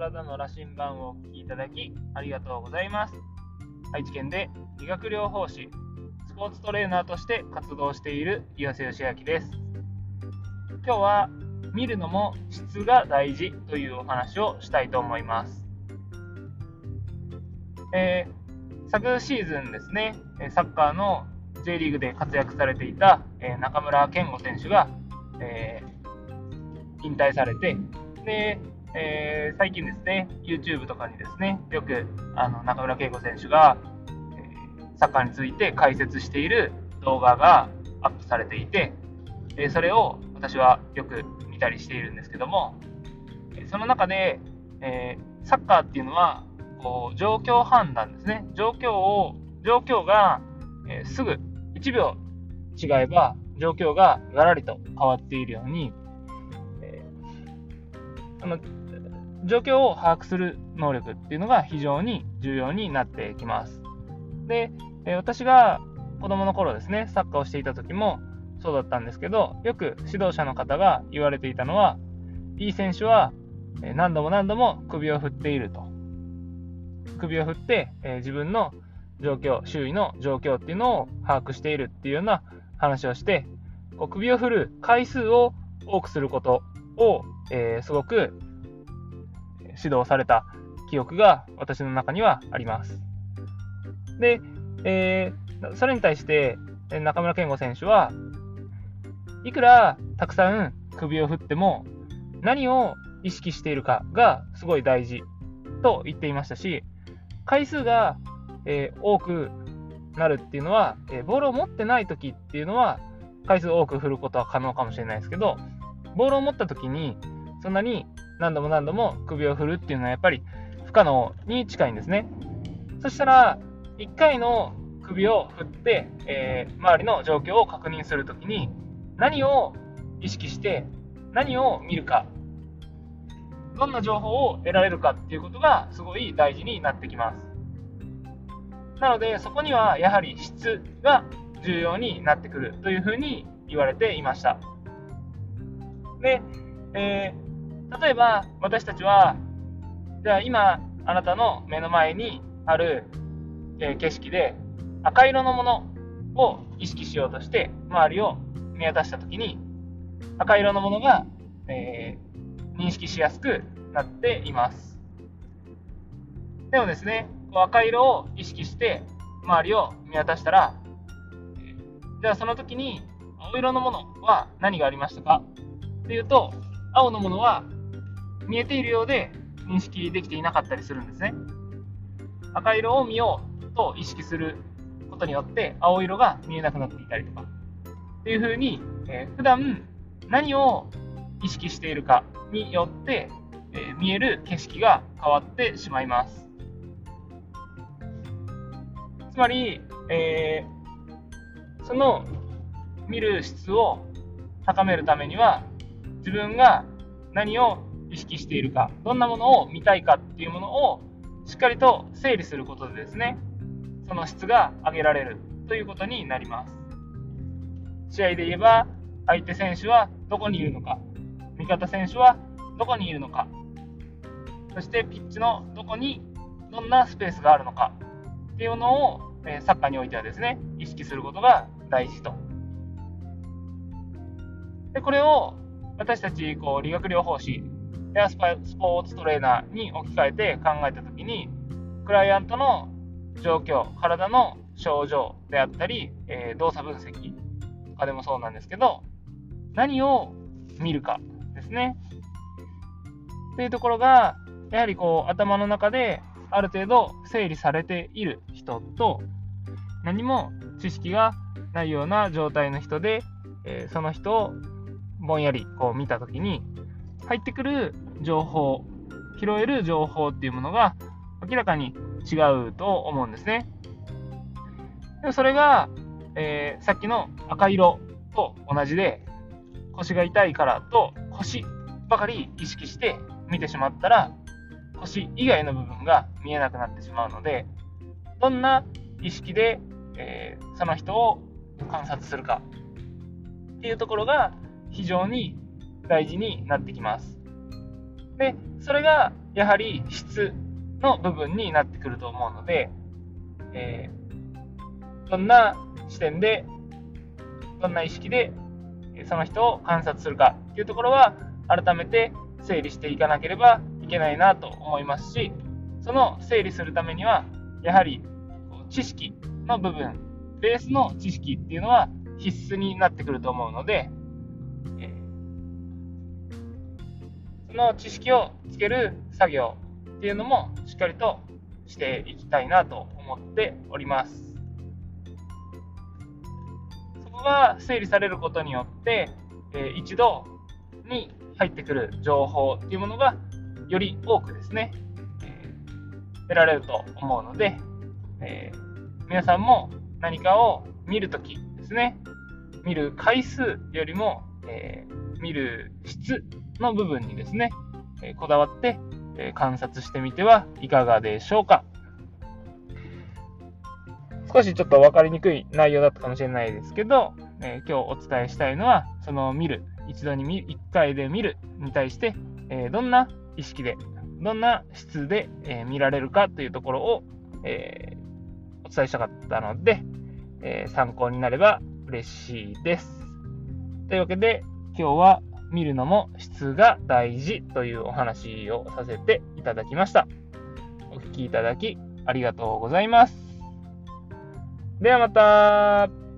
体の羅針盤をお聞きいただきありがとうございます。愛知県で理学療法士スポーツトレーナーとして活動している岩瀬義明です。今日は見るのも質が大事というお話をしたいと思います、えー、昨シーズンですねサッカーの J リーグで活躍されていた、え中村健吾選手が、えー、引退されてで、えー、最近ですね YouTube とかにですねよくあの中村健吾選手が、えー、サッカーについて解説している動画がアップされていて、えそれを私はよく見たりしているんですけどもその中で、えサッカーっていうのはこう状況判断ですね。状況を状況が、えすぐ1秒違えば状況ががらりと変わっているように、あの状況を把握する能力っていうのが非常に重要になってきます。で、え私が子供の頃ですね、サッカーをしていた時もそうだったんですけど、よく指導者の方が言われていたのは、いい選手は何度も何度も首を振っていると。首を振って、え自分の状況、周囲の状況っていうのを把握しているっていうような話をして、こう首を振る回数を多くすることを、えー、すごく指導された記憶が私の中にはあります。で、えー、それに対して中村健吾選手はいくらたくさん首を振っても何を意識しているかがすごい大事と言っていましたし回数がえー、多くなるっていうのは、えー、ボールを持ってない時っていうのは回数多く振ることは可能かもしれないですけどボールを持った時にそんなに何度も何度も首を振るっていうのはやっぱり不可能に近いんですねそしたら1回の首を振って、えー、周りの状況を確認するときに何を意識して何を見るかどんな情報を得られるかっていうことがすごい大事になってきますなので、そこにはやはり質が重要になってくるというふうに言われていました。で、えー、例えば私たちは、じゃあ今、あなたの目の前にある、えー、景色で赤色のものを意識しようとして周りを見渡したときに赤色のものが、えー、認識しやすくなっています。でもですね、赤色を意識して周りを見渡したら、じゃあその時に青色のものは何がありましたかっていうと、青のものは見えているようで認識できていなかったりするんですね。赤色を見ようと意識することによって青色が見えなくなっていたりとかっていうふうに、えー、普段何を意識しているかによって、えー、見える景色が変わってしまいます。つまり、えー、その見る質を高めるためには自分が何を意識しているかどんなものを見たいかっていうものをしっかりと整理することでですねその質が上げられるということになります試合で言えば相手選手はどこにいるのか味方選手はどこにいるのかそしてピッチのどこにどんなスペースがあるのかっていうのを、サッカーにおいてはですね、意識することが大事と。で、これを私たちこう理学療法士やスパスポーツトレーナーに置き換えて考えたときに、クライアントの状況、体の症状であったり、えー、動作分析とかでもそうなんですけど、何を見るかですね。っていうところが、やはりこう頭の中である程度整理されている人と何も知識がないような状態の人で、えー、その人をぼんやりこう見た時に入ってくる情報拾える情報っていうものが明らかに違うと思うんですね。でそれが、えー、さっきの赤色と同じで腰が痛いからと腰ばかり意識して見てしまったら星以外の部分が見えなくなってしまうので、どんな意識で、えー、その人を観察するかっていうところが非常に大事になってきます。で、それがやはり質の部分になってくると思うので、えー、どんな視点で、どんな意識でその人を観察するかっていうところは改めて整理していかなければいけないなと思いますし、その整理するためには、やはり知識の部分、ベースの知識っていうのは必須になってくると思うので、の知識をつける作業っていうのもしっかりとしていきたいなと思っております。そこが整理されることによって、え一度に入ってくる情報っていうものがより多くですね、えー、得られると思うので、えー、皆さんも何かを見るときですね、見る回数よりも、えー、見る質の部分にですね、えこだわって、え観察してみてはいかがでしょうか。少しちょっと分かりにくい内容だったかもしれないですけど、え今日お伝えしたいのは、その見る、一度に見1回で見るに対して、え、どんな意識で、どんな質で、え、見られるかというところを、え、お伝えしたかったので、え参考になれば嬉しいです。というわけで、今日は見るのも質が大事というお話をさせていただきました。お聴きいただきありがとうございます。ではまた。